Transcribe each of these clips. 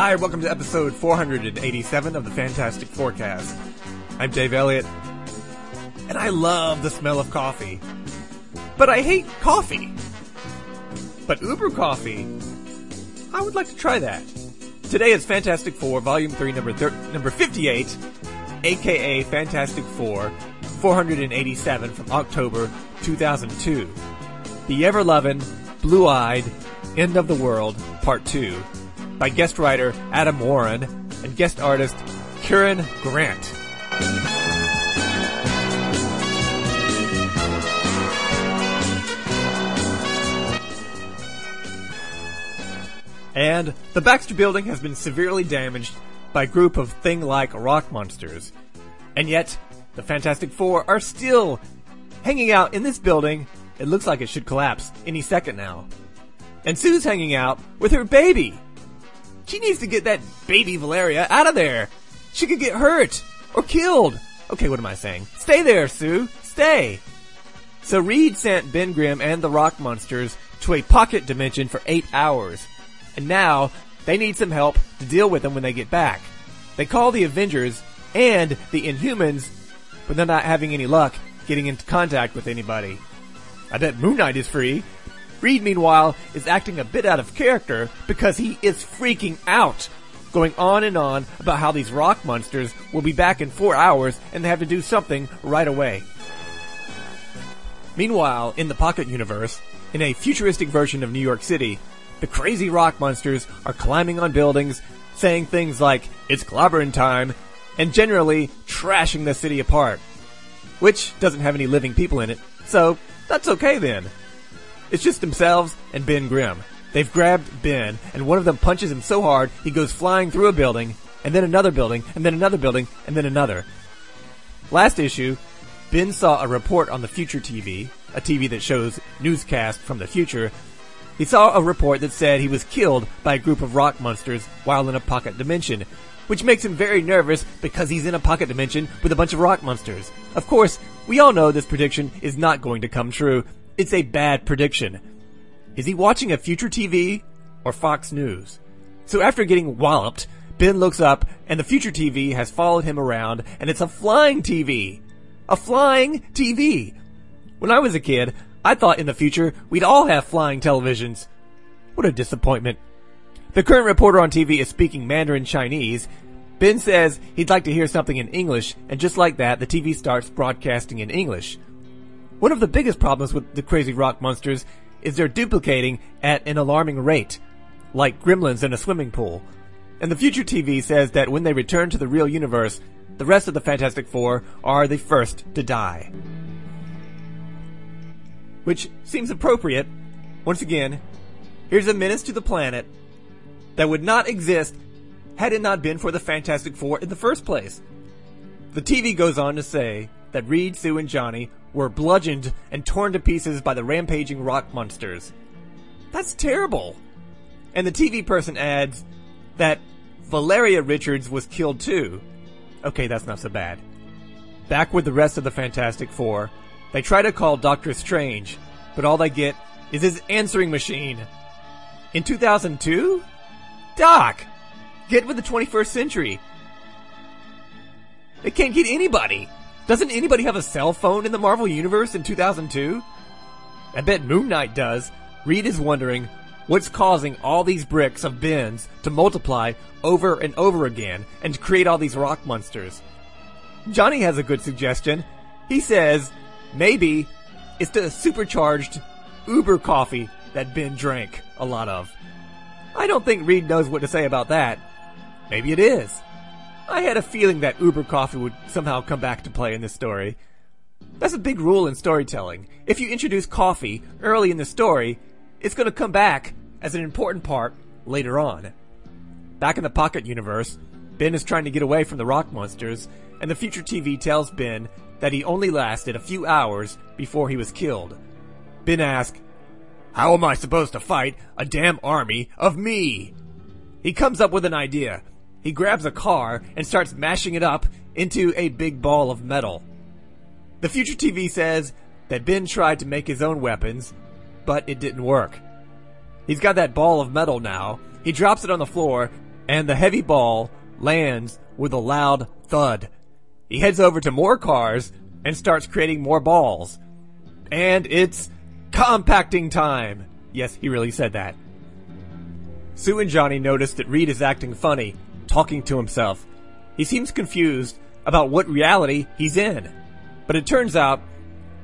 Hi, welcome to episode 487 of the Fantastic Fourcast. I'm Dave Elliott, and I love the smell of coffee. But I hate coffee. But Uber coffee, I would like to try that. Today is Fantastic Four, Volume 3, number, thir- number 58, aka Fantastic Four, 487 from October 2002. The Ever Lovin', Blue Eyed, End of the World, Part 2, by guest writer Adam Warren and guest artist Keron Grant. And the Baxter building has been severely damaged by a group of thing-like rock monsters. And yet, the Fantastic Four are still hanging out in this building. It looks like it should collapse any second now. And Sue's hanging out with her baby. She needs to get that baby Valeria out of there. She could get hurt or killed. Okay, what am I saying? Stay there, Sue. Stay. So Reed sent Ben Grimm and the Rock Monsters to a pocket dimension for eight hours. And now they need some help to deal with them when they get back. They call the Avengers and the Inhumans, but they're not having any luck getting into contact with anybody. I bet Moon Knight is free. Reed, meanwhile, is acting a bit out of character because he is freaking out, going on and on about how these rock monsters will be back in four hours and they have to do something right away. Meanwhile, in the Pocket Universe, in a futuristic version of New York City, the crazy rock monsters are climbing on buildings, saying things like, it's clobbering time, and generally trashing the city apart. Which doesn't have any living people in it, so that's okay then. It's just themselves and Ben Grimm. They've grabbed Ben, and one of them punches him so hard he goes flying through a building, and then another building, and then another building, and then another. Last issue, Ben saw a report on the Future TV, a TV that shows newscasts from the future. He saw a report that said he was killed by a group of rock monsters while in a pocket dimension, which makes him very nervous because he's in a pocket dimension with a bunch of rock monsters. Of course, we all know this prediction is not going to come true. It's a bad prediction. Is he watching a future TV or Fox News? So after getting walloped, Ben looks up and the future TV has followed him around and it's a flying TV. A flying TV. When I was a kid, I thought in the future we'd all have flying televisions. What a disappointment. The current reporter on TV is speaking Mandarin Chinese. Ben says he'd like to hear something in English, and just like that, the TV starts broadcasting in English. One of the biggest problems with the crazy rock monsters is they're duplicating at an alarming rate, like gremlins in a swimming pool. And the future TV says that when they return to the real universe, the rest of the Fantastic Four are the first to die. Which seems appropriate. Once again, here's a menace to the planet that would not exist had it not been for the Fantastic Four in the first place. The TV goes on to say that Reed, Sue, and Johnny were bludgeoned and torn to pieces by the rampaging rock monsters. That's terrible. And the TV person adds that Valeria Richards was killed too. Okay, that's not so bad. Back with the rest of the Fantastic Four, they try to call Doctor Strange, but all they get is his answering machine. In 2002? Doc! Get with the 21st century. They can't get anybody. Doesn't anybody have a cell phone in the Marvel Universe in 2002? I bet Moon Knight does. Reed is wondering what's causing all these bricks of bins to multiply over and over again and to create all these rock monsters. Johnny has a good suggestion. He says maybe it's the supercharged Uber coffee that Ben drank a lot of. I don't think Reed knows what to say about that. Maybe it is. I had a feeling that Uber coffee would somehow come back to play in this story. That's a big rule in storytelling. If you introduce coffee early in the story, it's going to come back as an important part later on. Back in the Pocket universe, Ben is trying to get away from the rock monsters, and the future TV tells Ben that he only lasted a few hours before he was killed. Ben asks, How am I supposed to fight a damn army of me? He comes up with an idea. He grabs a car and starts mashing it up into a big ball of metal. The future TV says that Ben tried to make his own weapons, but it didn't work. He's got that ball of metal now. He drops it on the floor, and the heavy ball lands with a loud thud. He heads over to more cars and starts creating more balls. And it's compacting time. Yes, he really said that. Sue and Johnny notice that Reed is acting funny, talking to himself. He seems confused about what reality he's in. But it turns out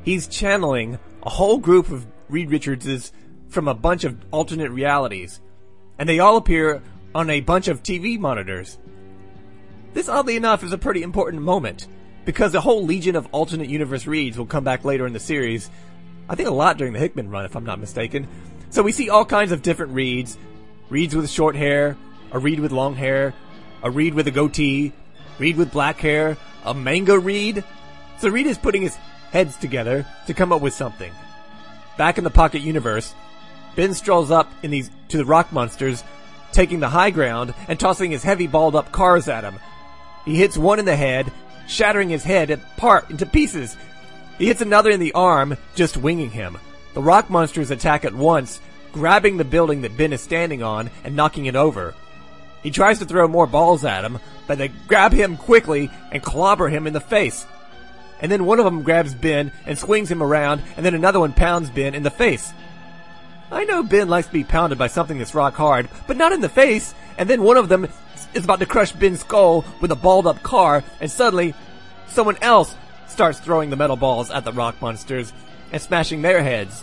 he's channeling a whole group of Reed Richardses from a bunch of alternate realities. And they all appear on a bunch of TV monitors. This, oddly enough, is a pretty important moment because a whole legion of alternate universe Reeds will come back later in the series. I think a lot during the Hickman run, if I'm not mistaken. So we see all kinds of different Reeds. Reeds with short hair, a Reed with long hair, a Reed with a goatee, Reed with black hair, a manga Reed. So Reed is putting his heads together to come up with something. Back in the Pocket Universe, Ben strolls up in these to the rock monsters, taking the high ground and tossing his heavy balled up cars at him. He hits one in the head, shattering his head apart into pieces. He hits another in the arm, just winging him. The rock monsters attack at once, grabbing the building that Ben is standing on and knocking it over. He tries to throw more balls at him, but they grab him quickly and clobber him in the face. And then one of them grabs Ben and swings him around, and then another one pounds Ben in the face. I know Ben likes to be pounded by something that's rock hard, but not in the face. And then one of them is about to crush Ben's skull with a balled up car, and suddenly someone else starts throwing the metal balls at the rock monsters and smashing their heads.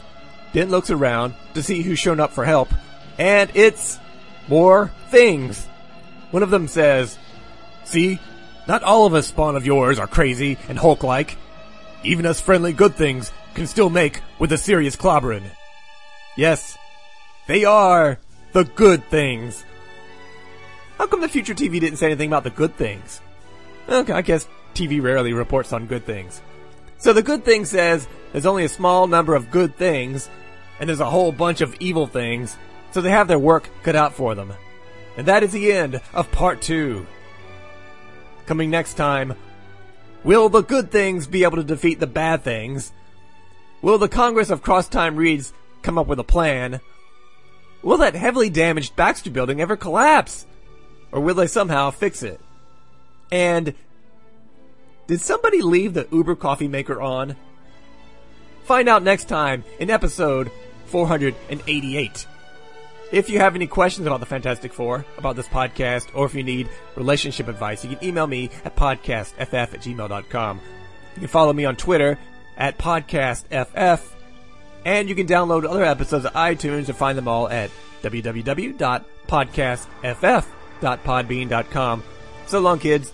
Ben looks around to see who's shown up for help, and it's more things. One of them says, See, not all of us spawn of yours are crazy and Hulk-like. Even us friendly good things can still make with a serious clobbering. Yes, they are the good things. How come the future TV didn't say anything about the good things? Okay, I guess TV rarely reports on good things. So the good thing says there's only a small number of good things, and there's a whole bunch of evil things, so they have their work cut out for them. And that is the end of part two. Coming next time, will the good things be able to defeat the bad things? Will the Congress of Cross Time Reeds come up with a plan? Will that heavily damaged Baxter building ever collapse? Or will they somehow fix it? And did somebody leave the Uber coffee maker on? Find out next time in episode 488. If you have any questions about the Fantastic Four, about this podcast, or if you need relationship advice, you can email me at podcastff at gmail.com. You can follow me on Twitter at podcastff, and you can download other episodes of iTunes and find them all at www.podcastff.podbean.com. So long, kids.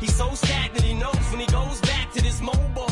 He's so stagnant, he knows when he goes back to this mobile